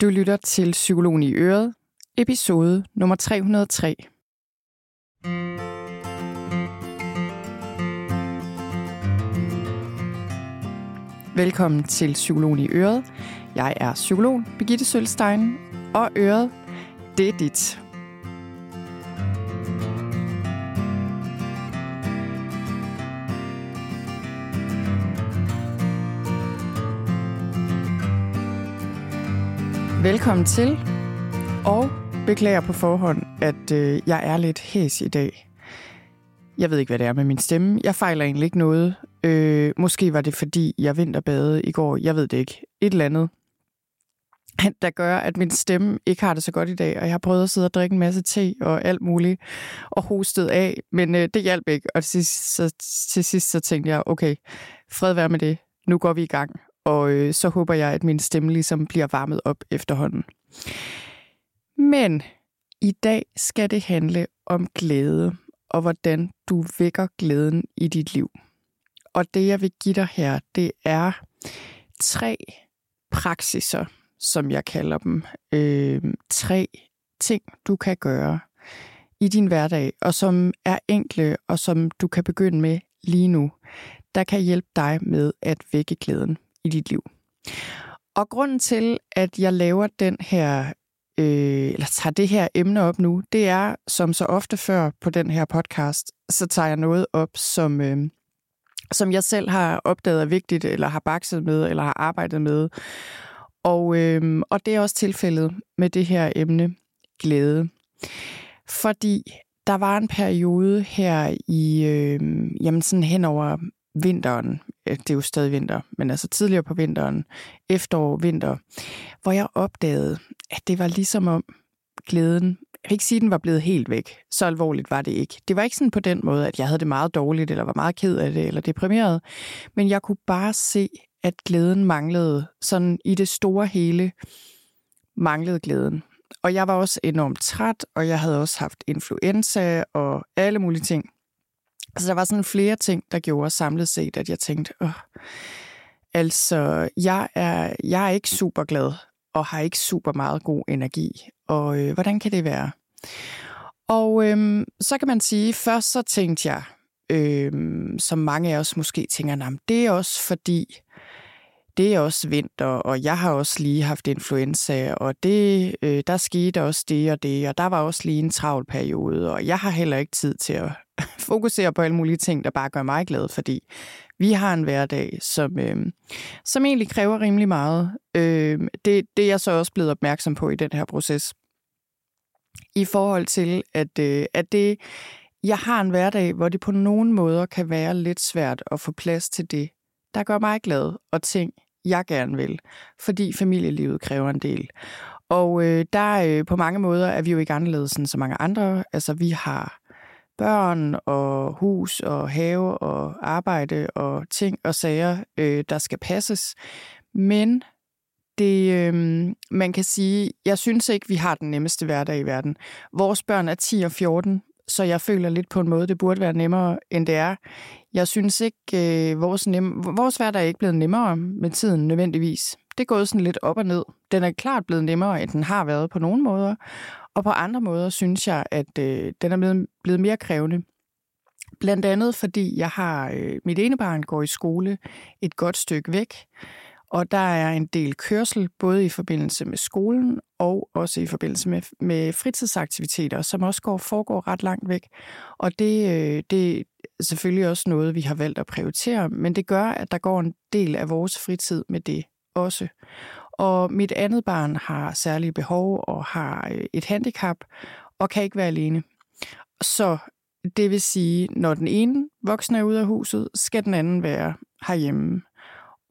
Du lytter til Psykologen i Øret, episode nummer 303. Velkommen til Psykologen i Øret. Jeg er psykolog Birgitte Sølstein, og Øret, det er dit. Velkommen til, og beklager på forhånd, at øh, jeg er lidt hæs i dag. Jeg ved ikke, hvad det er med min stemme. Jeg fejler egentlig ikke noget. Øh, måske var det, fordi jeg vinterbadede i går. Jeg ved det ikke. Et eller andet, der gør, at min stemme ikke har det så godt i dag. Og jeg har prøvet at sidde og drikke en masse te og alt muligt, og hostet af. Men øh, det hjalp ikke. Og til sidst, så, til sidst så tænkte jeg, okay, fred være med det. Nu går vi i gang og øh, så håber jeg, at min stemme ligesom bliver varmet op efterhånden. Men i dag skal det handle om glæde, og hvordan du vækker glæden i dit liv. Og det, jeg vil give dig her, det er tre praksiser, som jeg kalder dem. Øh, tre ting, du kan gøre i din hverdag, og som er enkle, og som du kan begynde med lige nu, der kan hjælpe dig med at vække glæden i dit liv. Og grunden til, at jeg laver den her, øh, eller tager det her emne op nu, det er, som så ofte før på den her podcast, så tager jeg noget op, som, øh, som jeg selv har opdaget er vigtigt, eller har bakset med, eller har arbejdet med. Og, øh, og det er også tilfældet med det her emne, glæde. Fordi der var en periode her i, øh, jamen sådan hen over vinteren, det er jo stadig vinter, men altså tidligere på vinteren, efterår, vinter, hvor jeg opdagede, at det var ligesom om glæden, jeg vil ikke sige, at den var blevet helt væk. Så alvorligt var det ikke. Det var ikke sådan på den måde, at jeg havde det meget dårligt, eller var meget ked af det, eller deprimeret. Men jeg kunne bare se, at glæden manglede. Sådan i det store hele manglede glæden. Og jeg var også enormt træt, og jeg havde også haft influenza og alle mulige ting. Så der var sådan flere ting, der gjorde samlet set, at jeg tænkte, Åh, altså, jeg er, jeg er ikke super glad og har ikke super meget god energi. Og øh, hvordan kan det være? Og øh, så kan man sige, først så tænkte jeg, øh, som mange af os måske tænker, det er også fordi, det er også vinter, og jeg har også lige haft influenza, og det, øh, der skete også det og det, og der var også lige en travl periode, og jeg har heller ikke tid til at fokusere på alle mulige ting, der bare gør mig glad, fordi vi har en hverdag, som, øh, som egentlig kræver rimelig meget. Øh, det, det er jeg så også blevet opmærksom på i den her proces. I forhold til, at, øh, at det, jeg har en hverdag, hvor det på nogen måder kan være lidt svært at få plads til det, der gør mig glad, og ting, jeg gerne vil, fordi familielivet kræver en del. Og øh, der øh, på mange måder er vi jo ikke anderledes end så mange andre. Altså vi har børn og hus og have og arbejde og ting og sager, øh, der skal passes. Men det, øh, man kan sige, jeg synes ikke, vi har den nemmeste hverdag i verden. Vores børn er 10 og 14, så jeg føler lidt på en måde, det burde være nemmere, end det er. Jeg synes ikke, øh, vores, nem, vores hverdag er ikke blevet nemmere med tiden nødvendigvis. Det er gået sådan lidt op og ned. Den er klart blevet nemmere, end den har været på nogle måder. Og på andre måder synes jeg, at øh, den er blevet, blevet mere krævende. Blandt andet fordi jeg har, øh, mit ene barn går i skole et godt stykke væk, og der er en del kørsel, både i forbindelse med skolen og også i forbindelse med, med fritidsaktiviteter, som også går, foregår ret langt væk. Og det, øh, det er selvfølgelig også noget, vi har valgt at prioritere, men det gør, at der går en del af vores fritid med det også. Og mit andet barn har særlige behov og har øh, et handicap og kan ikke være alene. Så det vil sige, når den ene voksne er ude af huset, skal den anden være herhjemme.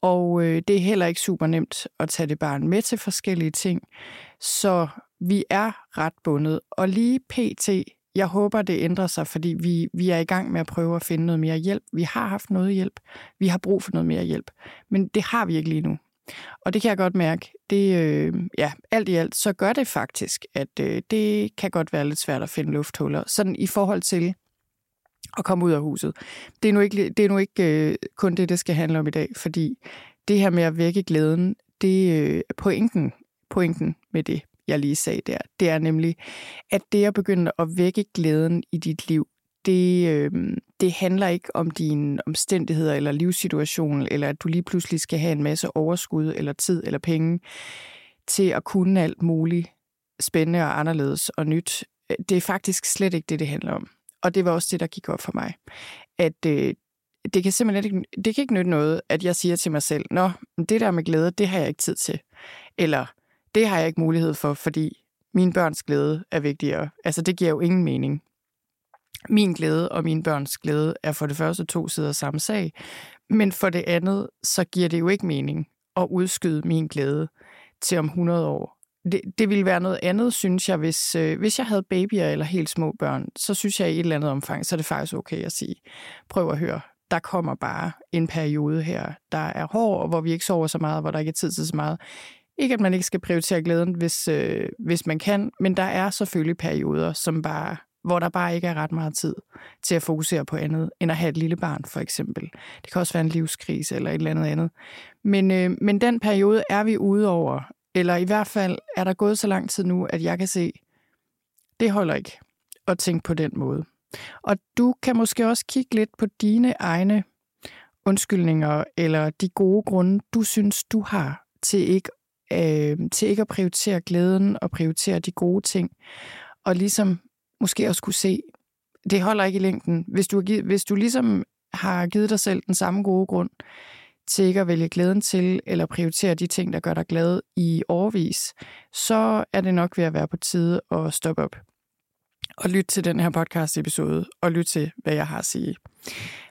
Og øh, det er heller ikke super nemt at tage det barn med til forskellige ting. Så vi er ret bundet. Og lige pt, jeg håber, det ændrer sig, fordi vi, vi er i gang med at prøve at finde noget mere hjælp. Vi har haft noget hjælp. Vi har brug for noget mere hjælp. Men det har vi ikke lige nu. Og det kan jeg godt mærke. Det, øh, ja, alt i alt, så gør det faktisk, at øh, det kan godt være lidt svært at finde lufthuller. Sådan i forhold til at komme ud af huset. Det er nu ikke, det er nu ikke øh, kun det, det skal handle om i dag, fordi det her med at vække glæden, det øh, pointen pointen med det, jeg lige sagde der. Det er nemlig, at det at begynde at vække glæden i dit liv, det, øh, det handler ikke om dine omstændigheder eller livssituation, eller at du lige pludselig skal have en masse overskud eller tid eller penge til at kunne alt muligt spændende og anderledes og nyt. Det er faktisk slet ikke det, det handler om. Og det var også det, der gik op for mig. At øh, det kan simpelthen ikke, det kan ikke nytte noget, at jeg siger til mig selv, Nå, det der med glæde, det har jeg ikke tid til. Eller det har jeg ikke mulighed for, fordi min børns glæde er vigtigere. Altså, det giver jo ingen mening. Min glæde og min børns glæde er for det første to sider samme sag, men for det andet, så giver det jo ikke mening at udskyde min glæde til om 100 år. Det, det ville være noget andet, synes jeg, hvis, øh, hvis jeg havde babyer eller helt små børn, så synes jeg i et eller andet omfang, så er det faktisk okay at sige, prøv at høre, der kommer bare en periode her, der er hård, og hvor vi ikke sover så meget, hvor der ikke er tid til så meget. Ikke at man ikke skal prioritere glæden, hvis, øh, hvis man kan, men der er selvfølgelig perioder, som bare, hvor der bare ikke er ret meget tid til at fokusere på andet, end at have et lille barn, for eksempel. Det kan også være en livskrise eller et eller andet andet. Men, øh, men den periode er vi ude over, eller i hvert fald er der gået så lang tid nu, at jeg kan se, det holder ikke at tænke på den måde. Og du kan måske også kigge lidt på dine egne undskyldninger, eller de gode grunde, du synes, du har til ikke, øh, til ikke at prioritere glæden og prioritere de gode ting. Og ligesom måske også kunne se, det holder ikke i længden. Hvis du, hvis du ligesom har givet dig selv den samme gode grund til ikke at vælge glæden til, eller prioritere de ting, der gør dig glad i årvis, så er det nok ved at være på tide at stoppe op og lytte til den her podcast episode, og lytte til, hvad jeg har at sige.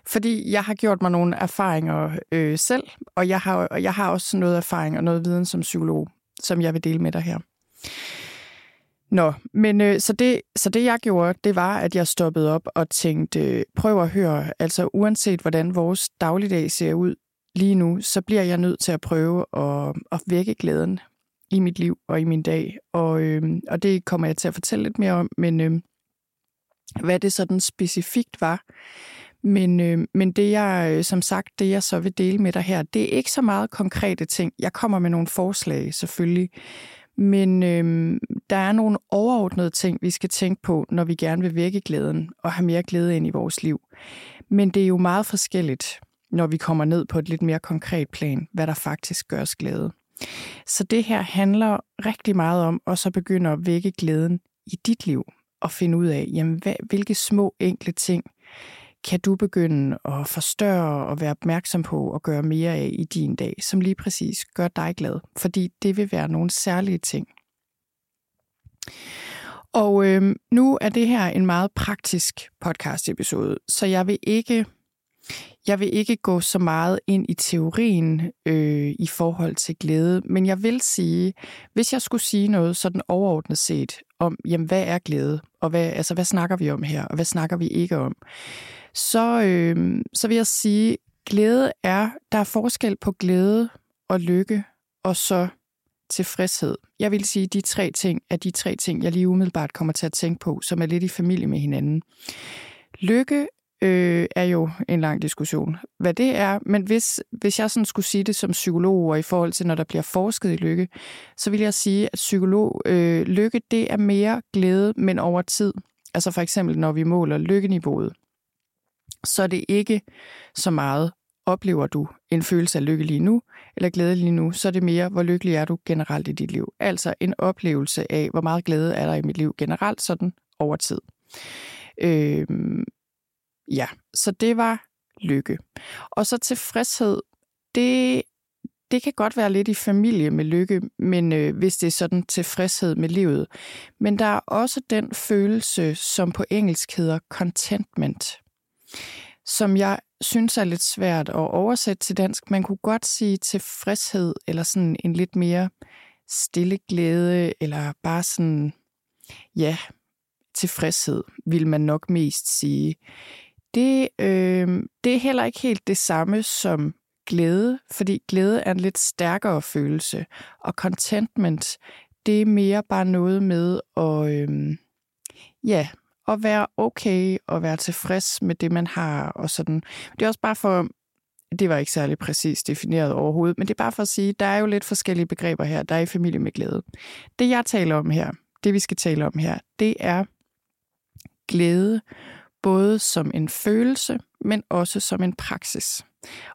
Fordi jeg har gjort mig nogle erfaringer øh, selv, og jeg har, og jeg har også noget erfaring og noget viden som psykolog, som jeg vil dele med dig her. Nå, men øh, så, det, så det jeg gjorde, det var, at jeg stoppede op og tænkte, øh, prøv at høre, altså uanset hvordan vores dagligdag ser ud lige nu, så bliver jeg nødt til at prøve at, at vække glæden i mit liv og i min dag. Og, øh, og det kommer jeg til at fortælle lidt mere om, men øh, hvad det sådan specifikt var. Men, øh, men det jeg, øh, som sagt, det jeg så vil dele med dig her, det er ikke så meget konkrete ting. Jeg kommer med nogle forslag selvfølgelig, men øh, der er nogle overordnede ting, vi skal tænke på, når vi gerne vil vække glæden og have mere glæde ind i vores liv. Men det er jo meget forskelligt, når vi kommer ned på et lidt mere konkret plan, hvad der faktisk gør os glæde. Så det her handler rigtig meget om at så begynde at vække glæden i dit liv og finde ud af, jamen, hvad, hvilke små enkle ting kan du begynde at forstørre og være opmærksom på og gøre mere af i din dag, som lige præcis gør dig glad. Fordi det vil være nogle særlige ting. Og øh, nu er det her en meget praktisk podcast episode, så jeg vil ikke jeg vil ikke gå så meget ind i teorien øh, i forhold til glæde, men jeg vil sige, hvis jeg skulle sige noget sådan overordnet set om, jamen hvad er glæde, og hvad, altså, hvad snakker vi om her, og hvad snakker vi ikke om, så, øh, så vil jeg sige, glæde er, der er forskel på glæde og lykke, og så tilfredshed. Jeg vil sige, at de tre ting er de tre ting, jeg lige umiddelbart kommer til at tænke på, som er lidt i familie med hinanden. Lykke øh, er jo en lang diskussion, hvad det er. Men hvis, hvis jeg sådan skulle sige det som psykolog, og i forhold til, når der bliver forsket i lykke, så vil jeg sige, at psykolog, øh, lykke, det er mere glæde, men over tid. Altså for eksempel, når vi måler lykkeniveauet, så er det ikke så meget, oplever du en følelse af lykke lige nu, eller glæde lige nu, så er det mere, hvor lykkelig er du generelt i dit liv. Altså en oplevelse af, hvor meget glæde er der i mit liv generelt, sådan over tid. Øh, Ja, så det var lykke. Og så tilfredshed, det, det kan godt være lidt i familie med lykke, men øh, hvis det er sådan tilfredshed med livet. Men der er også den følelse, som på engelsk hedder contentment, som jeg synes er lidt svært at oversætte til dansk. Man kunne godt sige tilfredshed, eller sådan en lidt mere stille glæde, eller bare sådan, ja, tilfredshed, vil man nok mest sige det, øh, det er heller ikke helt det samme som glæde, fordi glæde er en lidt stærkere følelse, og contentment, det er mere bare noget med at, øh, ja, at være okay og være tilfreds med det, man har og sådan. Det er også bare for det var ikke særlig præcist defineret overhovedet, men det er bare for at sige, der er jo lidt forskellige begreber her, der er i familie med glæde. Det jeg taler om her, det vi skal tale om her, det er glæde, både som en følelse, men også som en praksis.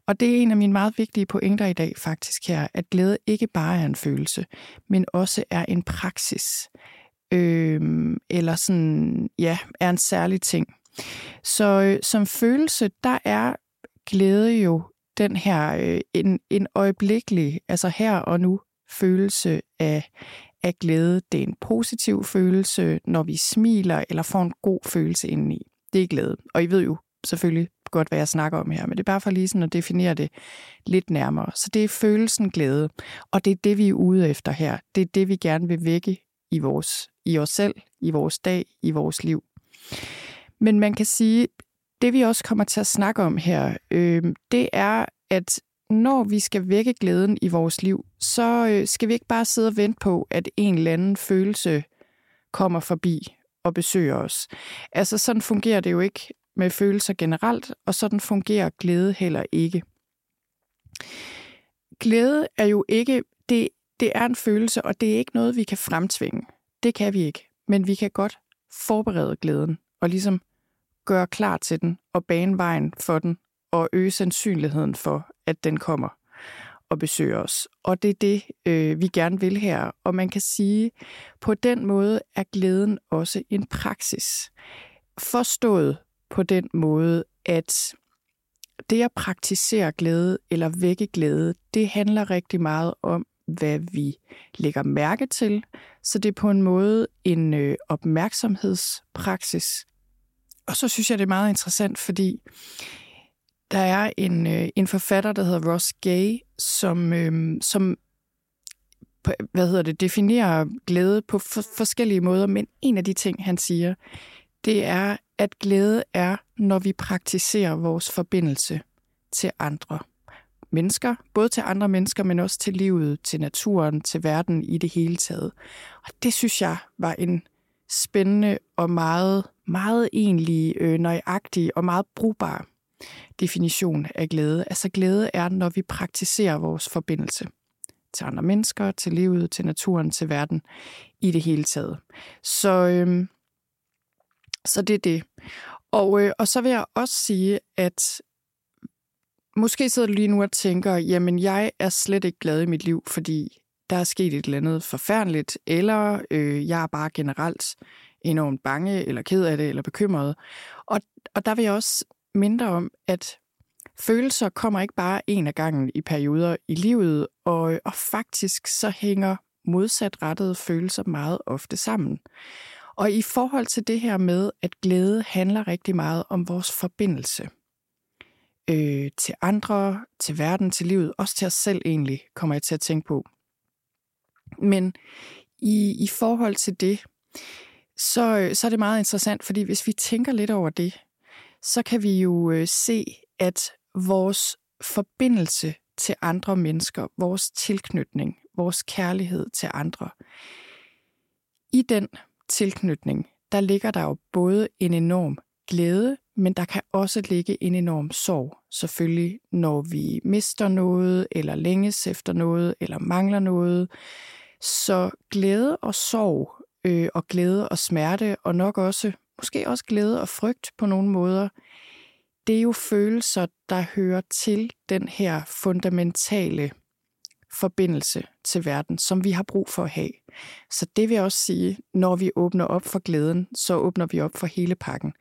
Og det er en af mine meget vigtige pointer i dag faktisk her, at glæde ikke bare er en følelse, men også er en praksis. Øh, eller sådan, ja, er en særlig ting. Så øh, som følelse, der er glæde jo den her øh, en, en øjeblikkelig, altså her og nu følelse af, af glæde. Det er en positiv følelse, når vi smiler eller får en god følelse indeni. Det er glæde. Og I ved jo selvfølgelig godt, hvad jeg snakker om her, men det er bare for lige sådan at definere det lidt nærmere. Så det er følelsen glæde, og det er det, vi er ude efter her. Det er det, vi gerne vil vække i, vores, i os selv, i vores dag, i vores liv. Men man kan sige, det vi også kommer til at snakke om her, øh, det er, at når vi skal vække glæden i vores liv, så øh, skal vi ikke bare sidde og vente på, at en eller anden følelse kommer forbi og besøger os. Altså sådan fungerer det jo ikke med følelser generelt, og sådan fungerer glæde heller ikke. Glæde er jo ikke, det, det er en følelse, og det er ikke noget, vi kan fremtvinge. Det kan vi ikke, men vi kan godt forberede glæden og ligesom gøre klar til den og bane vejen for den og øge sandsynligheden for, at den kommer og besøger os. Og det er det, øh, vi gerne vil her. Og man kan sige, på den måde er glæden også en praksis. Forstået på den måde, at det at praktisere glæde eller vække glæde, det handler rigtig meget om, hvad vi lægger mærke til. Så det er på en måde en øh, opmærksomhedspraksis. Og så synes jeg, det er meget interessant, fordi der er en, øh, en forfatter, der hedder Ross Gay, som, øh, som hvad hedder det, definerer glæde på for, forskellige måder, men en af de ting, han siger, det er, at glæde er, når vi praktiserer vores forbindelse til andre mennesker, både til andre mennesker, men også til livet, til naturen, til verden i det hele taget. Og det synes jeg var en spændende og meget, meget egentlig øh, nøjagtig og meget brugbar definition af glæde. Altså glæde er, når vi praktiserer vores forbindelse til andre mennesker, til livet, til naturen, til verden i det hele taget. Så, øhm, så det er det. Og, øh, og så vil jeg også sige, at måske sidder du lige nu og tænker, jamen jeg er slet ikke glad i mit liv, fordi der er sket et eller andet forfærdeligt, eller øh, jeg er bare generelt enormt bange, eller ked af det, eller bekymret. Og, og der vil jeg også mindre om, at følelser kommer ikke bare en af gangen i perioder i livet, og, og faktisk så hænger modsatrettede følelser meget ofte sammen. Og i forhold til det her med, at glæde handler rigtig meget om vores forbindelse øh, til andre, til verden, til livet, også til os selv egentlig, kommer jeg til at tænke på. Men i, i forhold til det, så, øh, så er det meget interessant, fordi hvis vi tænker lidt over det, så kan vi jo øh, se, at vores forbindelse til andre mennesker, vores tilknytning, vores kærlighed til andre, i den tilknytning, der ligger der jo både en enorm glæde, men der kan også ligge en enorm sorg, selvfølgelig, når vi mister noget, eller længes efter noget, eller mangler noget. Så glæde og sorg, øh, og glæde og smerte, og nok også, måske også glæde og frygt på nogle måder, det er jo følelser, der hører til den her fundamentale forbindelse til verden, som vi har brug for at have. Så det vil også sige, når vi åbner op for glæden, så åbner vi op for hele pakken,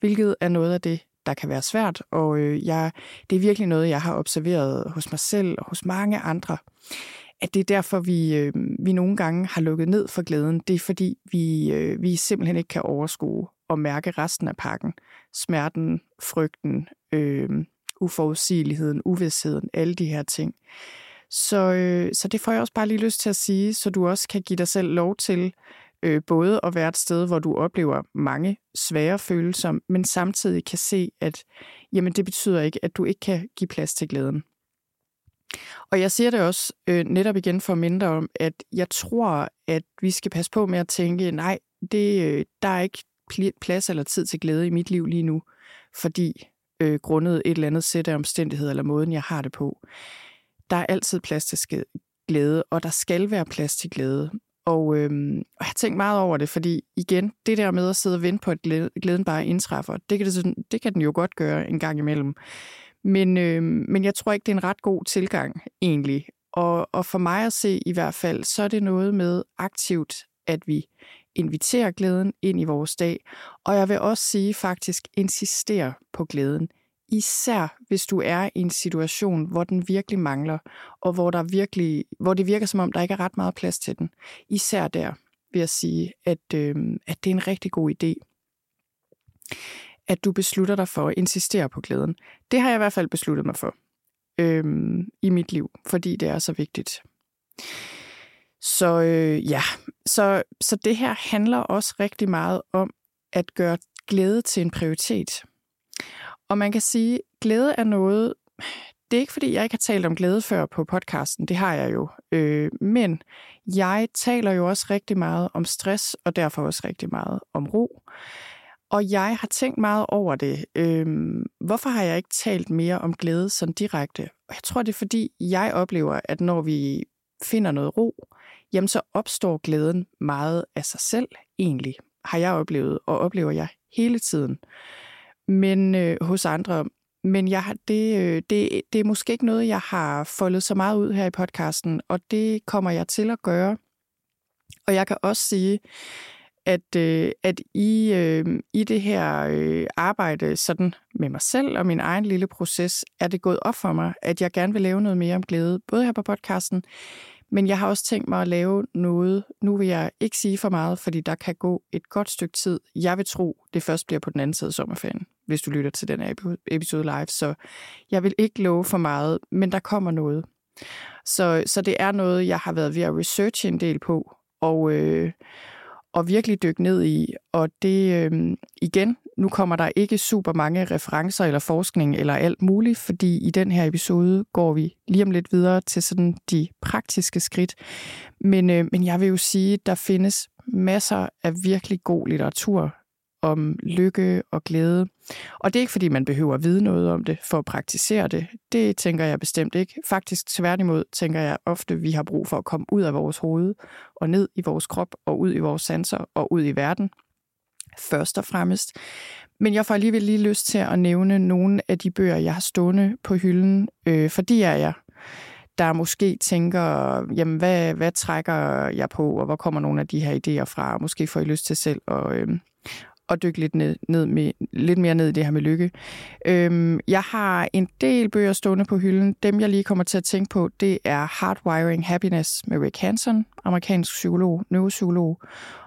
hvilket er noget af det, der kan være svært, og øh, jeg, det er virkelig noget, jeg har observeret hos mig selv og hos mange andre, at det er derfor, vi, øh, vi nogle gange har lukket ned for glæden. Det er fordi, vi, øh, vi simpelthen ikke kan overskue og mærke resten af pakken. Smerten, frygten, øh, uforudsigeligheden, uvidsheden, alle de her ting. Så, øh, så det får jeg også bare lige lyst til at sige, så du også kan give dig selv lov til øh, både at være et sted, hvor du oplever mange svære følelser, men samtidig kan se, at jamen, det betyder ikke, at du ikke kan give plads til glæden. Og jeg siger det også øh, netop igen for mindre om, at jeg tror, at vi skal passe på med at tænke, nej, det, øh, der er ikke plads eller tid til glæde i mit liv lige nu, fordi øh, grundet et eller andet sæt af omstændigheder eller måden, jeg har det på. Der er altid plads til glæde, og der skal være plads til glæde. Og, øhm, og jeg har tænkt meget over det, fordi igen, det der med at sidde og vente på, at glæden bare indtræffer, det kan, det, det kan den jo godt gøre en gang imellem. Men, øhm, men jeg tror ikke, det er en ret god tilgang egentlig. Og, og for mig at se i hvert fald, så er det noget med aktivt, at vi invitere glæden ind i vores dag. Og jeg vil også sige faktisk, insistere på glæden. Især hvis du er i en situation, hvor den virkelig mangler, og hvor, der virkelig, hvor det virker som om, der ikke er ret meget plads til den. Især der vil jeg sige, at, øh, at det er en rigtig god idé, at du beslutter dig for at insistere på glæden. Det har jeg i hvert fald besluttet mig for øh, i mit liv, fordi det er så vigtigt. Så øh, ja, så, så det her handler også rigtig meget om at gøre glæde til en prioritet. Og man kan sige, at glæde er noget, det er ikke fordi, jeg ikke har talt om glæde før på podcasten, det har jeg jo. Øh, men jeg taler jo også rigtig meget om stress, og derfor også rigtig meget om ro. Og jeg har tænkt meget over det. Øh, hvorfor har jeg ikke talt mere om glæde sådan direkte? Jeg tror, det er fordi, jeg oplever, at når vi finder noget ro, jamen så opstår glæden meget af sig selv egentlig, har jeg oplevet, og oplever jeg hele tiden. Men øh, hos andre. Men jeg har, det, øh, det, det er måske ikke noget, jeg har foldet så meget ud her i podcasten, og det kommer jeg til at gøre. Og jeg kan også sige, at, øh, at i, øh, i det her øh, arbejde sådan med mig selv og min egen lille proces, er det gået op for mig, at jeg gerne vil lave noget mere om glæde, både her på podcasten, men jeg har også tænkt mig at lave noget. Nu vil jeg ikke sige for meget, fordi der kan gå et godt stykke tid. Jeg vil tro, det først bliver på den anden side af sommerferien, hvis du lytter til den episode live. Så jeg vil ikke love for meget, men der kommer noget. Så, så det er noget, jeg har været ved at researche en del på, og, øh, og virkelig dykke ned i. Og det, øh, igen, nu kommer der ikke super mange referencer eller forskning eller alt muligt, fordi i den her episode går vi lige om lidt videre til sådan de praktiske skridt. Men, øh, men jeg vil jo sige, at der findes masser af virkelig god litteratur om lykke og glæde. Og det er ikke, fordi man behøver at vide noget om det for at praktisere det. Det tænker jeg bestemt ikke. Faktisk tværtimod tænker jeg ofte, at vi har brug for at komme ud af vores hoved og ned i vores krop og ud i vores sanser og ud i verden først og fremmest. Men jeg får alligevel lige lyst til at nævne nogle af de bøger, jeg har stående på hylden, øh, fordi er jeg der måske tænker, jamen hvad, hvad trækker jeg på, og hvor kommer nogle af de her idéer fra? Måske får I lyst til selv at, øh, at dykke lidt, ned, ned med, lidt mere ned i det her med lykke. Øhm, jeg har en del bøger stående på hylden. Dem, jeg lige kommer til at tænke på, det er Hardwiring Happiness med Rick Hanson, amerikansk psykolog, neuropsykolog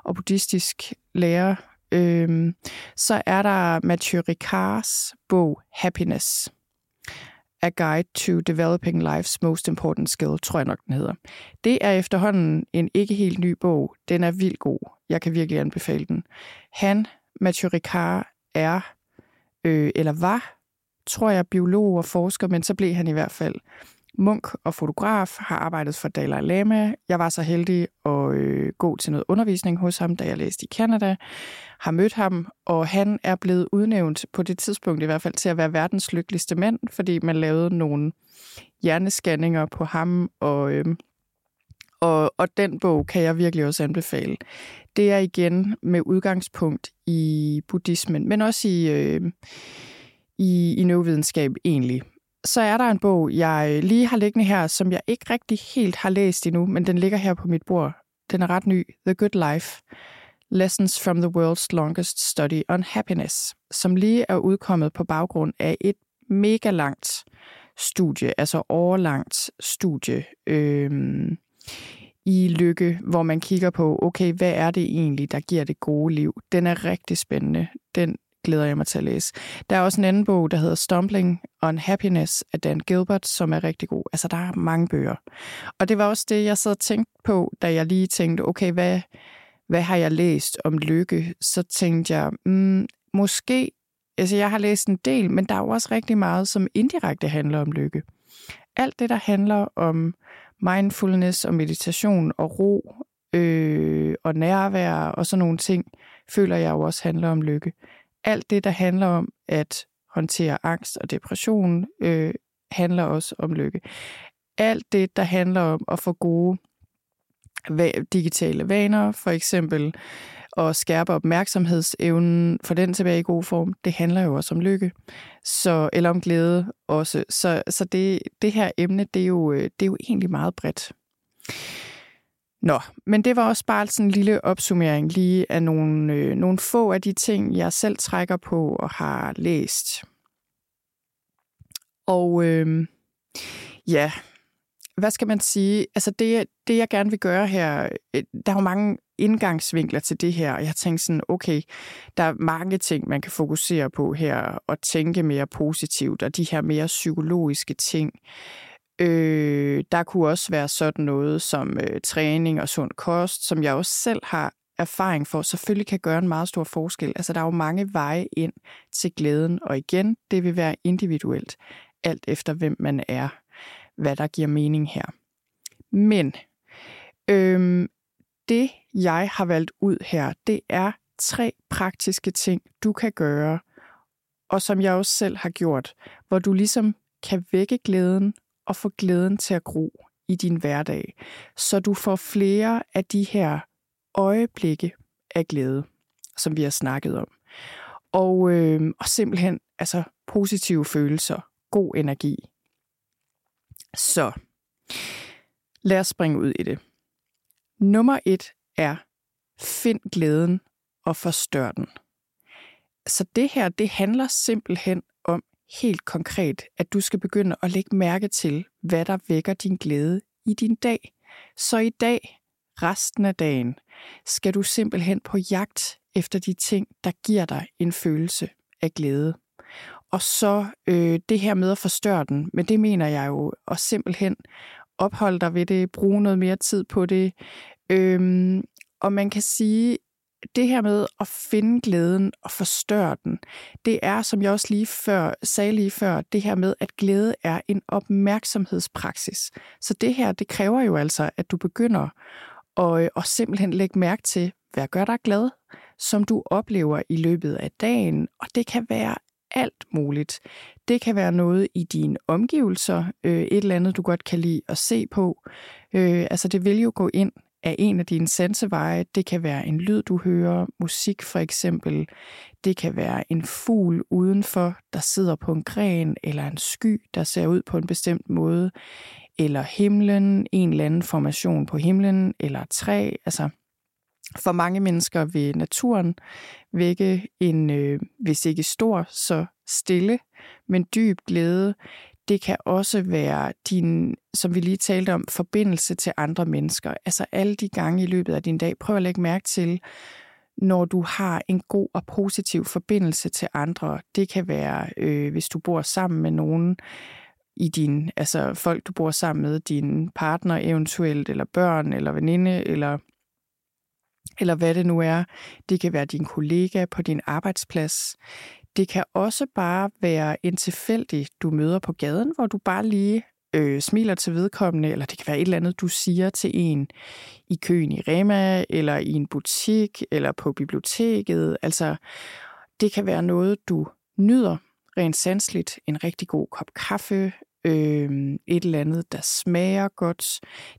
og buddhistisk lærer Øhm, så er der Mathieu Ricards bog Happiness. A Guide to Developing Life's Most Important Skill, tror jeg nok, den hedder. Det er efterhånden en ikke helt ny bog. Den er vildt god. Jeg kan virkelig anbefale den. Han, Mathieu Ricard, er, øh, eller var, tror jeg, biolog og forsker, men så blev han i hvert fald munk og fotograf, har arbejdet for Dalai Lama. Jeg var så heldig at øh, gå til noget undervisning hos ham, da jeg læste i Canada. Har mødt ham, og han er blevet udnævnt på det tidspunkt i hvert fald til at være verdens lykkeligste mand, fordi man lavede nogle hjernescanninger på ham, og, øh, og, og den bog kan jeg virkelig også anbefale. Det er igen med udgangspunkt i buddhismen, men også i, øh, i, i nødvidenskab egentlig så er der en bog, jeg lige har liggende her, som jeg ikke rigtig helt har læst endnu, men den ligger her på mit bord. Den er ret ny. The Good Life. Lessons from the World's Longest Study on Happiness, som lige er udkommet på baggrund af et mega langt studie, altså overlangt studie øhm, i lykke, hvor man kigger på, okay, hvad er det egentlig, der giver det gode liv? Den er rigtig spændende. Den glæder jeg mig til at læse. Der er også en anden bog, der hedder Stumbling on Happiness af Dan Gilbert, som er rigtig god. Altså, der er mange bøger. Og det var også det, jeg sad og tænkte på, da jeg lige tænkte, okay, hvad, hvad har jeg læst om lykke? Så tænkte jeg, mm, måske, altså jeg har læst en del, men der er jo også rigtig meget, som indirekte handler om lykke. Alt det, der handler om mindfulness og meditation og ro øh, og nærvær og sådan nogle ting, føler jeg jo også handler om lykke alt det, der handler om at håndtere angst og depression, øh, handler også om lykke. Alt det, der handler om at få gode digitale vaner, for eksempel at skærpe opmærksomhedsevnen, for den tilbage i god form, det handler jo også om lykke, så, eller om glæde også. Så, så det, det her emne, det er, jo, øh, det er jo egentlig meget bredt. Nå, men det var også bare sådan en lille opsummering lige af nogle, øh, nogle få af de ting, jeg selv trækker på og har læst. Og øh, ja, hvad skal man sige? Altså det, det, jeg gerne vil gøre her, øh, der er jo mange indgangsvinkler til det her, og jeg tænker sådan, okay, der er mange ting, man kan fokusere på her, og tænke mere positivt, og de her mere psykologiske ting. Øh, der kunne også være sådan noget som øh, træning og sund kost, som jeg også selv har erfaring for, selvfølgelig kan gøre en meget stor forskel. Altså, der er jo mange veje ind til glæden, og igen, det vil være individuelt, alt efter hvem man er, hvad der giver mening her. Men øhm, det, jeg har valgt ud her, det er tre praktiske ting, du kan gøre, og som jeg også selv har gjort, hvor du ligesom kan vække glæden og få glæden til at gro i din hverdag, så du får flere af de her øjeblikke af glæde, som vi har snakket om. Og, øh, og simpelthen altså positive følelser, god energi. Så lad os springe ud i det. Nummer et er, find glæden og forstør den. Så det her, det handler simpelthen om helt konkret, at du skal begynde at lægge mærke til, hvad der vækker din glæde i din dag. Så i dag, resten af dagen, skal du simpelthen på jagt efter de ting, der giver dig en følelse af glæde. Og så øh, det her med at forstørre den, men det mener jeg jo og simpelthen opholde dig ved det, bruge noget mere tid på det. Øhm, og man kan sige, det her med at finde glæden og forstørre den, det er, som jeg også lige før, sagde lige før, det her med, at glæde er en opmærksomhedspraksis. Så det her, det kræver jo altså, at du begynder at, øh, at simpelthen lægge mærke til, hvad gør dig glad, som du oplever i løbet af dagen. Og det kan være alt muligt. Det kan være noget i dine omgivelser, øh, et eller andet, du godt kan lide at se på. Øh, altså det vil jo gå ind af en af dine sanseveje. Det kan være en lyd, du hører, musik for eksempel. Det kan være en fugl udenfor, der sidder på en gren, eller en sky, der ser ud på en bestemt måde, eller himlen, en eller anden formation på himlen, eller et træ. Altså, for mange mennesker vil naturen vække en, øh, hvis ikke stor, så stille, men dyb glæde. Det kan også være din, som vi lige talte om, forbindelse til andre mennesker. Altså alle de gange i løbet af din dag. Prøv at lægge mærke til, når du har en god og positiv forbindelse til andre. Det kan være, øh, hvis du bor sammen med nogen i din, altså folk, du bor sammen med, din partner eventuelt, eller børn, eller veninde, eller eller hvad det nu er. Det kan være din kollega på din arbejdsplads. Det kan også bare være en tilfældig, du møder på gaden, hvor du bare lige øh, smiler til vedkommende, eller det kan være et eller andet, du siger til en i køen i Rema, eller i en butik, eller på biblioteket. Altså, det kan være noget, du nyder rent sansligt. En rigtig god kop kaffe, øh, et eller andet, der smager godt.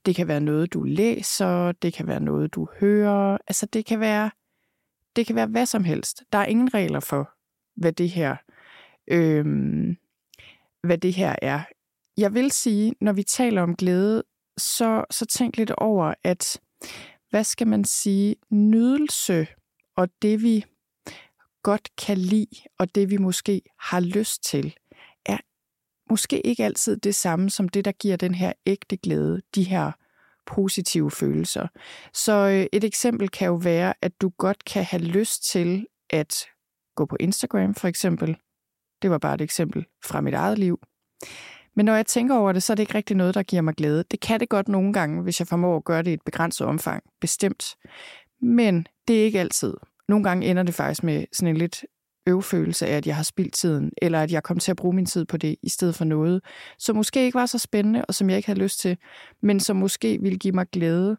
Det kan være noget, du læser, det kan være noget, du hører. Altså, det kan være, det kan være hvad som helst. Der er ingen regler for, hvad det her, øh, hvad det her er. Jeg vil sige, når vi taler om glæde, så, så tænk lidt over, at hvad skal man sige, nydelse og det vi godt kan lide, og det vi måske har lyst til, er måske ikke altid det samme som det, der giver den her ægte glæde, de her positive følelser. Så øh, et eksempel kan jo være, at du godt kan have lyst til at gå på Instagram for eksempel. Det var bare et eksempel fra mit eget liv. Men når jeg tænker over det, så er det ikke rigtig noget, der giver mig glæde. Det kan det godt nogle gange, hvis jeg formår at gøre det i et begrænset omfang, bestemt. Men det er ikke altid. Nogle gange ender det faktisk med sådan en lidt øvfølelse af, at jeg har spildt tiden, eller at jeg kom til at bruge min tid på det, i stedet for noget, som måske ikke var så spændende, og som jeg ikke havde lyst til, men som måske ville give mig glæde.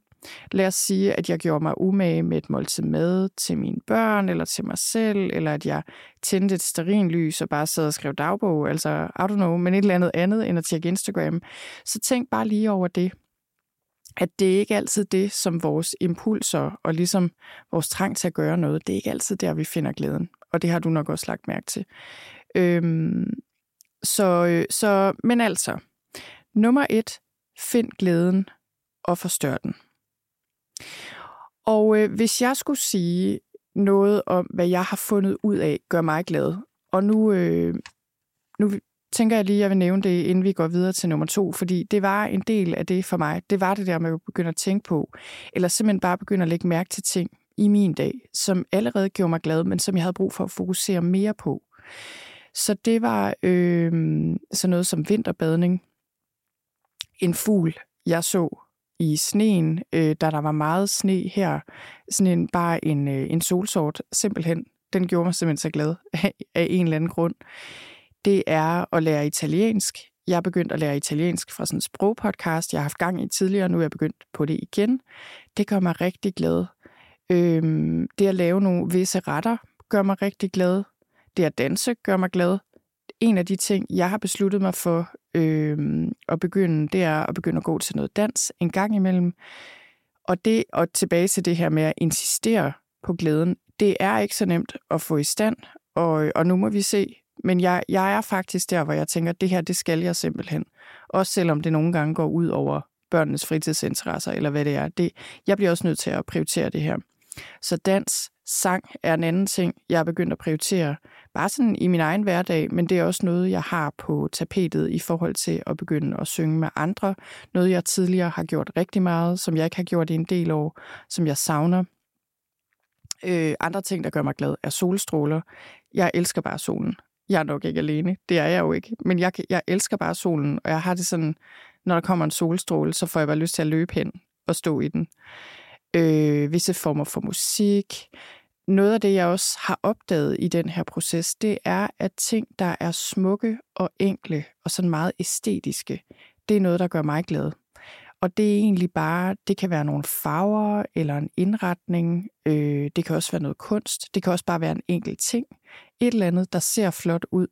Lad os sige, at jeg gjorde mig umage med et måltid mad til mine børn, eller til mig selv, eller at jeg tændte et sterinlys og bare sad og skrev dagbog, altså, I don't know, men et eller andet andet end at tjekke Instagram. Så tænk bare lige over det, at det er ikke altid det, som vores impulser og ligesom vores trang til at gøre noget, det er ikke altid der, vi finder glæden. Og det har du nok også lagt mærke til. Øhm, så, øh, så, men altså, nummer et, find glæden og forstør den. Og øh, hvis jeg skulle sige noget om, hvad jeg har fundet ud af, gør mig glad. Og nu, øh, nu tænker jeg lige, at jeg vil nævne det, inden vi går videre til nummer to, fordi det var en del af det for mig. Det var det der med at begynde at tænke på, eller simpelthen bare begynde at lægge mærke til ting i min dag, som allerede gjorde mig glad, men som jeg havde brug for at fokusere mere på. Så det var øh, sådan noget som vinterbadning, en fugl, jeg så i sneen, øh, da der var meget sne her. Sådan en, bare en, øh, en solsort, simpelthen. Den gjorde mig simpelthen så glad af en eller anden grund. Det er at lære italiensk. Jeg er begyndt at lære italiensk fra sådan en sprogpodcast, jeg har haft gang i tidligere, nu er jeg begyndt på det igen. Det gør mig rigtig glad. Øhm, det at lave nogle visse retter gør mig rigtig glad. Det at danse gør mig glad. En af de ting, jeg har besluttet mig for øh, at begynde, det er at begynde at gå til noget dans en gang imellem. Og det, og tilbage til det her med at insistere på glæden, det er ikke så nemt at få i stand, og, og nu må vi se. Men jeg, jeg er faktisk der, hvor jeg tænker, at det her, det skal jeg simpelthen. Også selvom det nogle gange går ud over børnenes fritidsinteresser, eller hvad det er. Det, jeg bliver også nødt til at prioritere det her. Så dans, sang er en anden ting, jeg er begyndt at prioritere. Bare sådan i min egen hverdag, men det er også noget, jeg har på tapetet i forhold til at begynde at synge med andre. Noget, jeg tidligere har gjort rigtig meget, som jeg ikke har gjort i en del år, som jeg savner. Øh, andre ting, der gør mig glad, er solstråler. Jeg elsker bare solen. Jeg er nok ikke alene, det er jeg jo ikke, men jeg, jeg elsker bare solen, og jeg har det sådan, når der kommer en solstråle, så får jeg bare lyst til at løbe hen og stå i den øh, visse former for musik. Noget af det, jeg også har opdaget i den her proces, det er, at ting, der er smukke og enkle og sådan meget æstetiske, det er noget, der gør mig glad. Og det er egentlig bare, det kan være nogle farver eller en indretning. Øh, det kan også være noget kunst. Det kan også bare være en enkelt ting. Et eller andet, der ser flot ud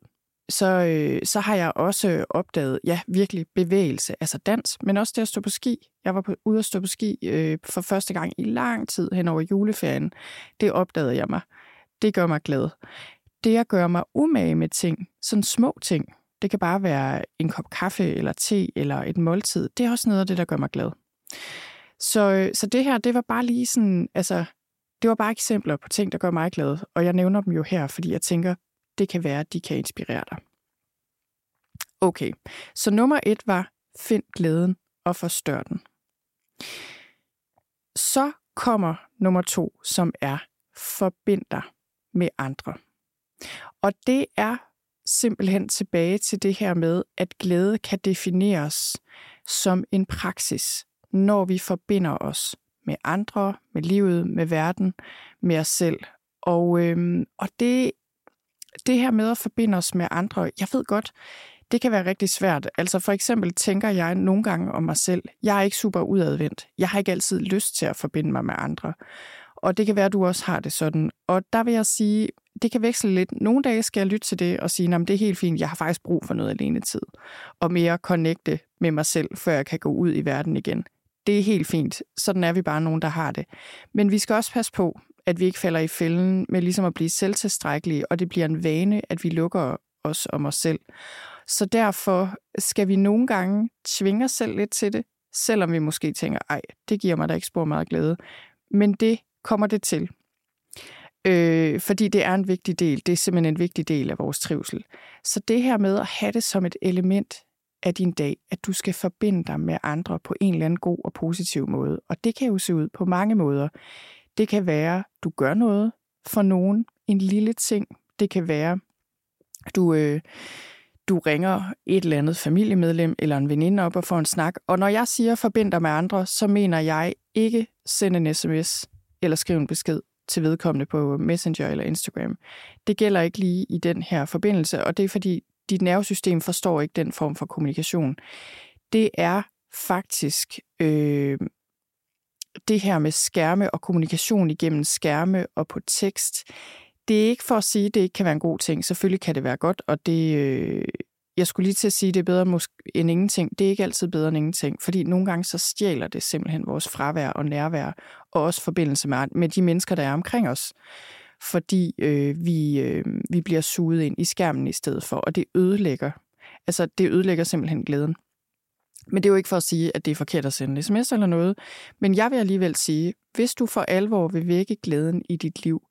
så, øh, så har jeg også øh, opdaget, ja, virkelig bevægelse, altså dans, men også det at stå på ski. Jeg var på, ude at stå på ski øh, for første gang i lang tid hen over juleferien. Det opdagede jeg mig. Det gør mig glad. Det at gøre mig umage med ting, sådan små ting, det kan bare være en kop kaffe eller te eller et måltid, det er også noget af det, der gør mig glad. Så, øh, så det her, det var bare lige sådan, altså, det var bare eksempler på ting, der gør mig glad. Og jeg nævner dem jo her, fordi jeg tænker, det kan være, at de kan inspirere dig. Okay, så nummer et var, find glæden og forstør den. Så kommer nummer to, som er, forbind dig med andre. Og det er simpelthen tilbage til det her med, at glæde kan defineres som en praksis, når vi forbinder os med andre, med livet, med verden, med os selv. Og, øhm, og det det her med at forbinde os med andre, jeg ved godt, det kan være rigtig svært. Altså for eksempel tænker jeg nogle gange om mig selv, jeg er ikke super udadvendt. Jeg har ikke altid lyst til at forbinde mig med andre. Og det kan være, at du også har det sådan. Og der vil jeg sige, det kan veksle lidt. Nogle dage skal jeg lytte til det og sige, at det er helt fint, jeg har faktisk brug for noget alene tid. Og mere connecte med mig selv, før jeg kan gå ud i verden igen. Det er helt fint. Sådan er vi bare nogen, der har det. Men vi skal også passe på, at vi ikke falder i fælden med ligesom at blive selvtilstrækkelige, og det bliver en vane, at vi lukker os om os selv. Så derfor skal vi nogle gange tvinge os selv lidt til det, selvom vi måske tænker, ej, det giver mig da ikke spor meget glæde. Men det kommer det til. Øh, fordi det er en vigtig del. Det er simpelthen en vigtig del af vores trivsel. Så det her med at have det som et element af din dag, at du skal forbinde dig med andre på en eller anden god og positiv måde. Og det kan jo se ud på mange måder. Det kan være, du gør noget for nogen, en lille ting. Det kan være, du, øh, du ringer et eller andet familiemedlem eller en veninde op og får en snak. Og når jeg siger forbind dig med andre, så mener jeg ikke sende en sms eller skrive en besked til vedkommende på Messenger eller Instagram. Det gælder ikke lige i den her forbindelse, og det er fordi, dit nervesystem forstår ikke den form for kommunikation. Det er faktisk øh, det her med skærme og kommunikation igennem skærme og på tekst, det er ikke for at sige, at det ikke kan være en god ting. Selvfølgelig kan det være godt, og det, øh, jeg skulle lige til at sige, at det er bedre end ingenting. Det er ikke altid bedre end ingenting, fordi nogle gange så stjæler det simpelthen vores fravær og nærvær, og også forbindelse med, med de mennesker, der er omkring os. Fordi øh, vi, øh, vi bliver suget ind i skærmen i stedet for, og det ødelægger. Altså, det ødelægger simpelthen glæden. Men det er jo ikke for at sige, at det er forkert at sende sms eller noget. Men jeg vil alligevel sige, hvis du for alvor vil vække glæden i dit liv,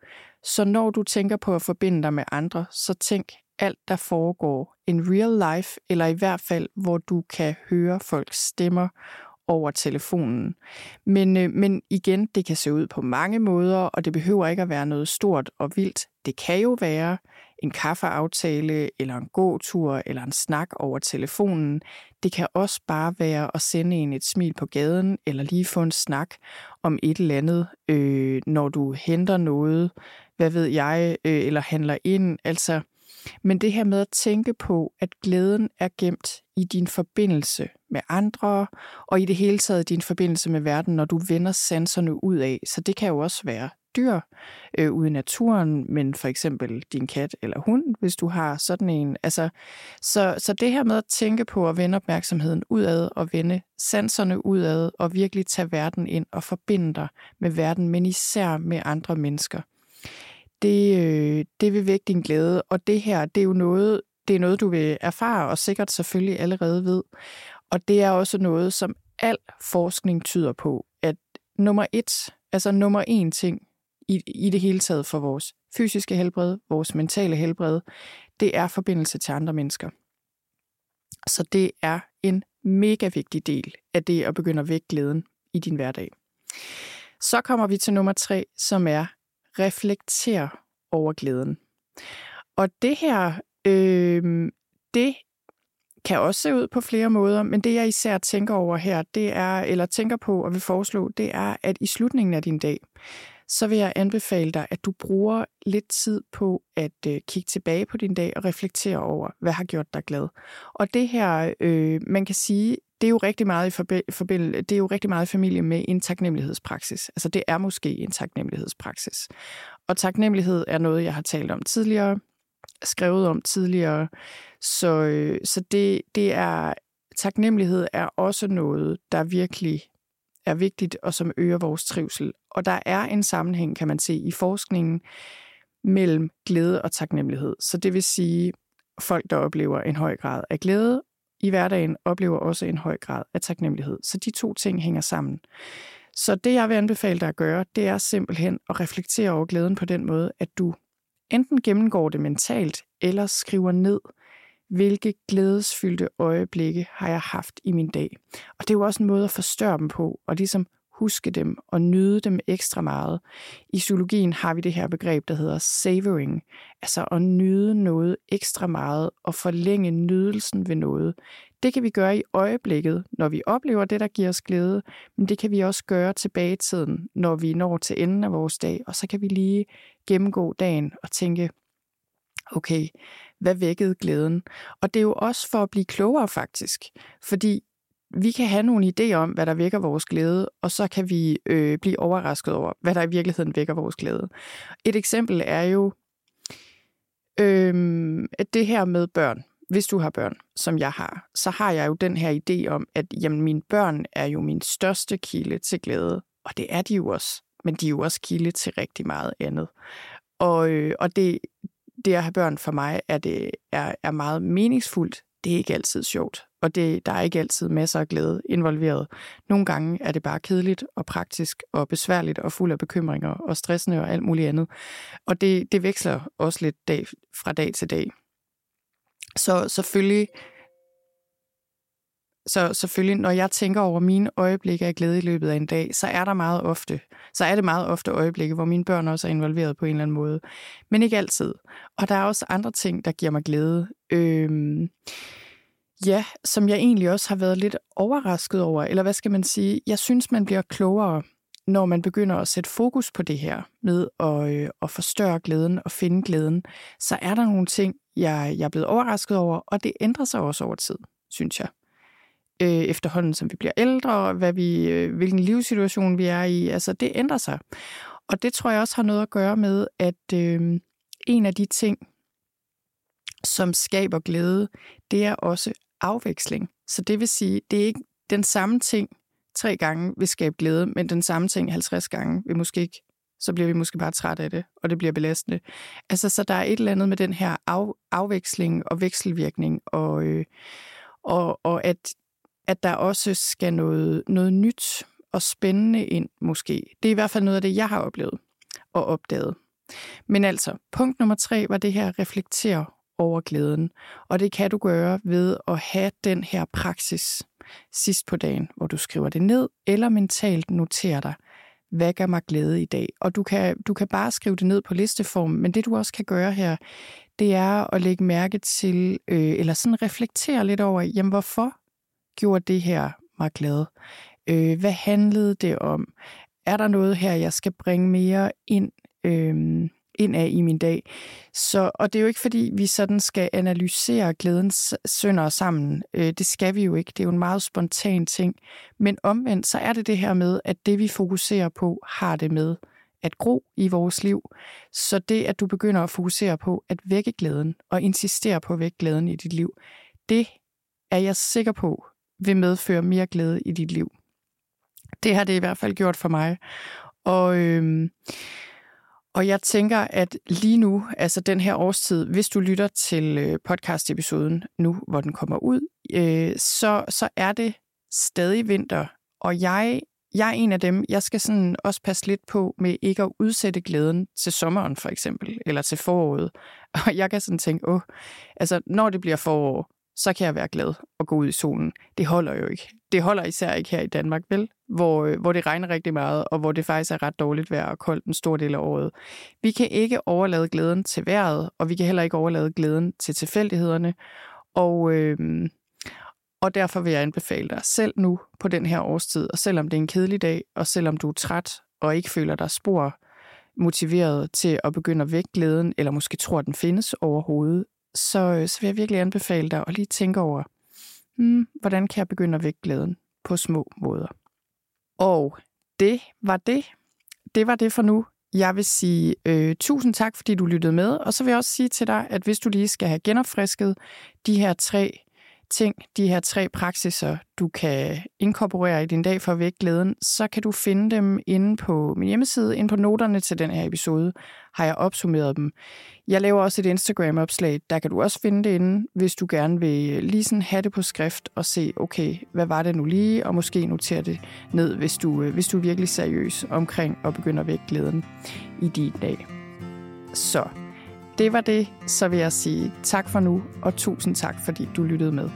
så når du tænker på at forbinde dig med andre, så tænk alt, der foregår in real life, eller i hvert fald, hvor du kan høre folks stemmer over telefonen. Men, øh, men igen, det kan se ud på mange måder, og det behøver ikke at være noget stort og vildt. Det kan jo være en kaffeaftale, eller en gåtur, eller en snak over telefonen. Det kan også bare være at sende en et smil på gaden, eller lige få en snak om et eller andet, øh, når du henter noget, hvad ved jeg, øh, eller handler ind. Altså, men det her med at tænke på, at glæden er gemt i din forbindelse med andre, og i det hele taget din forbindelse med verden, når du vender sanserne ud af. Så det kan jo også være dyr øh, ude i naturen, men for eksempel din kat eller hund, hvis du har sådan en. Altså, så, så det her med at tænke på at vende opmærksomheden udad og vende sanserne udad og virkelig tage verden ind og forbinde dig med verden, men især med andre mennesker det, øh, det vil vække din glæde. Og det her, det er jo noget, det er noget, du vil erfare, og sikkert selvfølgelig allerede ved. Og det er også noget, som al forskning tyder på, at nummer et, altså nummer en ting i, i det hele taget for vores fysiske helbred, vores mentale helbred, det er forbindelse til andre mennesker. Så det er en mega vigtig del af det at begynde at vække glæden i din hverdag. Så kommer vi til nummer tre, som er reflekter over glæden. Og det her, øh, det kan også se ud på flere måder, men det jeg især tænker over her, det er, eller tænker på og vil foreslå, det er, at i slutningen af din dag, så vil jeg anbefale dig, at du bruger lidt tid på at øh, kigge tilbage på din dag og reflektere over, hvad har gjort dig glad. Og det her, øh, man kan sige, det er jo rigtig meget i forbindelse, det er jo rigtig meget i familie med en taknemmelighedspraksis. Altså det er måske en taknemmelighedspraksis. Og taknemmelighed er noget, jeg har talt om tidligere, skrevet om tidligere. Så, øh, så det, det er, taknemmelighed er også noget, der virkelig er vigtigt og som øger vores trivsel. Og der er en sammenhæng, kan man se, i forskningen mellem glæde og taknemmelighed. Så det vil sige, folk, der oplever en høj grad af glæde i hverdagen, oplever også en høj grad af taknemmelighed. Så de to ting hænger sammen. Så det, jeg vil anbefale dig at gøre, det er simpelthen at reflektere over glæden på den måde, at du enten gennemgår det mentalt, eller skriver ned, hvilke glædesfyldte øjeblikke har jeg haft i min dag. Og det er jo også en måde at forstørre dem på, og ligesom huske dem og nyde dem ekstra meget. I psykologien har vi det her begreb, der hedder savoring, altså at nyde noget ekstra meget og forlænge nydelsen ved noget. Det kan vi gøre i øjeblikket, når vi oplever det, der giver os glæde, men det kan vi også gøre tilbage i tiden, når vi når til enden af vores dag, og så kan vi lige gennemgå dagen og tænke, okay, hvad vækkede glæden? Og det er jo også for at blive klogere faktisk, fordi vi kan have nogle idéer om, hvad der vækker vores glæde, og så kan vi øh, blive overrasket over, hvad der i virkeligheden vækker vores glæde. Et eksempel er jo øh, at det her med børn. Hvis du har børn, som jeg har, så har jeg jo den her idé om, at jamen, mine børn er jo min største kilde til glæde. Og det er de jo også. Men de er jo også kilde til rigtig meget andet. Og, øh, og det, det at have børn for mig er, det, er, er meget meningsfuldt. Det er ikke altid sjovt og det, der er ikke altid masser af glæde involveret. Nogle gange er det bare kedeligt og praktisk og besværligt og fuld af bekymringer og stressende og alt muligt andet. Og det, det veksler også lidt dag, fra dag til dag. Så selvfølgelig, så selvfølgelig, når jeg tænker over mine øjeblikke af glæde i løbet af en dag, så er der meget ofte, så er det meget ofte øjeblikke, hvor mine børn også er involveret på en eller anden måde. Men ikke altid. Og der er også andre ting, der giver mig glæde. Øhm, Ja, som jeg egentlig også har været lidt overrasket over, eller hvad skal man sige? Jeg synes, man bliver klogere, når man begynder at sætte fokus på det her med at, øh, at forstørre glæden og finde glæden, så er der nogle ting, jeg, jeg er blevet overrasket over, og det ændrer sig også over tid, synes jeg øh, efterhånden, som vi bliver ældre, og hvad vi, øh, hvilken livssituation vi er i. Altså, det ændrer sig. Og det tror jeg også har noget at gøre med, at øh, en af de ting, som skaber glæde, det er også afveksling. Så det vil sige, det er ikke den samme ting tre gange vil skabe glæde, men den samme ting 50 gange vil måske ikke så bliver vi måske bare træt af det, og det bliver belastende. Altså, så der er et eller andet med den her af, afveksling og vekselvirkning, og, øh, og, og at, at der også skal noget, noget nyt og spændende ind, måske. Det er i hvert fald noget af det, jeg har oplevet og opdaget. Men altså, punkt nummer tre var det her reflektere over glæden. Og det kan du gøre ved at have den her praksis sidst på dagen, hvor du skriver det ned, eller mentalt noterer dig, hvad gør mig glæde i dag? Og du kan, du kan bare skrive det ned på listeform, men det du også kan gøre her, det er at lægge mærke til, øh, eller sådan reflektere lidt over, jamen hvorfor gjorde det her mig glad? Øh, hvad handlede det om? Er der noget her, jeg skal bringe mere ind? Øh, ind af i min dag. Så, og det er jo ikke, fordi vi sådan skal analysere glædens sønder sammen. Øh, det skal vi jo ikke. Det er jo en meget spontan ting. Men omvendt, så er det det her med, at det vi fokuserer på, har det med at gro i vores liv. Så det, at du begynder at fokusere på at vække glæden, og insistere på at vække glæden i dit liv, det er jeg sikker på vil medføre mere glæde i dit liv. Det har det i hvert fald gjort for mig. Og øhm, og jeg tænker, at lige nu, altså den her årstid, hvis du lytter til øh, podcast-episoden nu, hvor den kommer ud, øh, så, så er det stadig vinter. Og jeg, jeg er en af dem, jeg skal sådan også passe lidt på med ikke at udsætte glæden til sommeren for eksempel, eller til foråret. Og jeg kan sådan tænke, åh, altså når det bliver forår, så kan jeg være glad og gå ud i solen. Det holder jo ikke. Det holder især ikke her i Danmark, vel? Hvor, øh, hvor det regner rigtig meget, og hvor det faktisk er ret dårligt vejr og koldt en stor del af året. Vi kan ikke overlade glæden til vejret, og vi kan heller ikke overlade glæden til tilfældighederne. Og, øh, og derfor vil jeg anbefale dig selv nu på den her årstid, og selvom det er en kedelig dag, og selvom du er træt og ikke føler dig spor motiveret til at begynde at vække glæden, eller måske tror, at den findes overhovedet, så, så vil jeg virkelig anbefale dig at lige tænke over, hmm, hvordan kan jeg begynde at vække glæden på små måder. Og det var det. Det var det for nu. Jeg vil sige øh, tusind tak, fordi du lyttede med, og så vil jeg også sige til dig, at hvis du lige skal have genopfrisket de her tre ting, de her tre praksiser, du kan inkorporere i din dag for at vække glæden, så kan du finde dem inde på min hjemmeside. Inde på noterne til den her episode har jeg opsummeret dem. Jeg laver også et Instagram-opslag, der kan du også finde det inde, hvis du gerne vil lige sådan have det på skrift og se, okay, hvad var det nu lige, og måske notere det ned, hvis du, øh, hvis du er virkelig seriøs omkring at begynde at vække glæden i din dag. Så det var det, så vil jeg sige tak for nu, og tusind tak, fordi du lyttede med.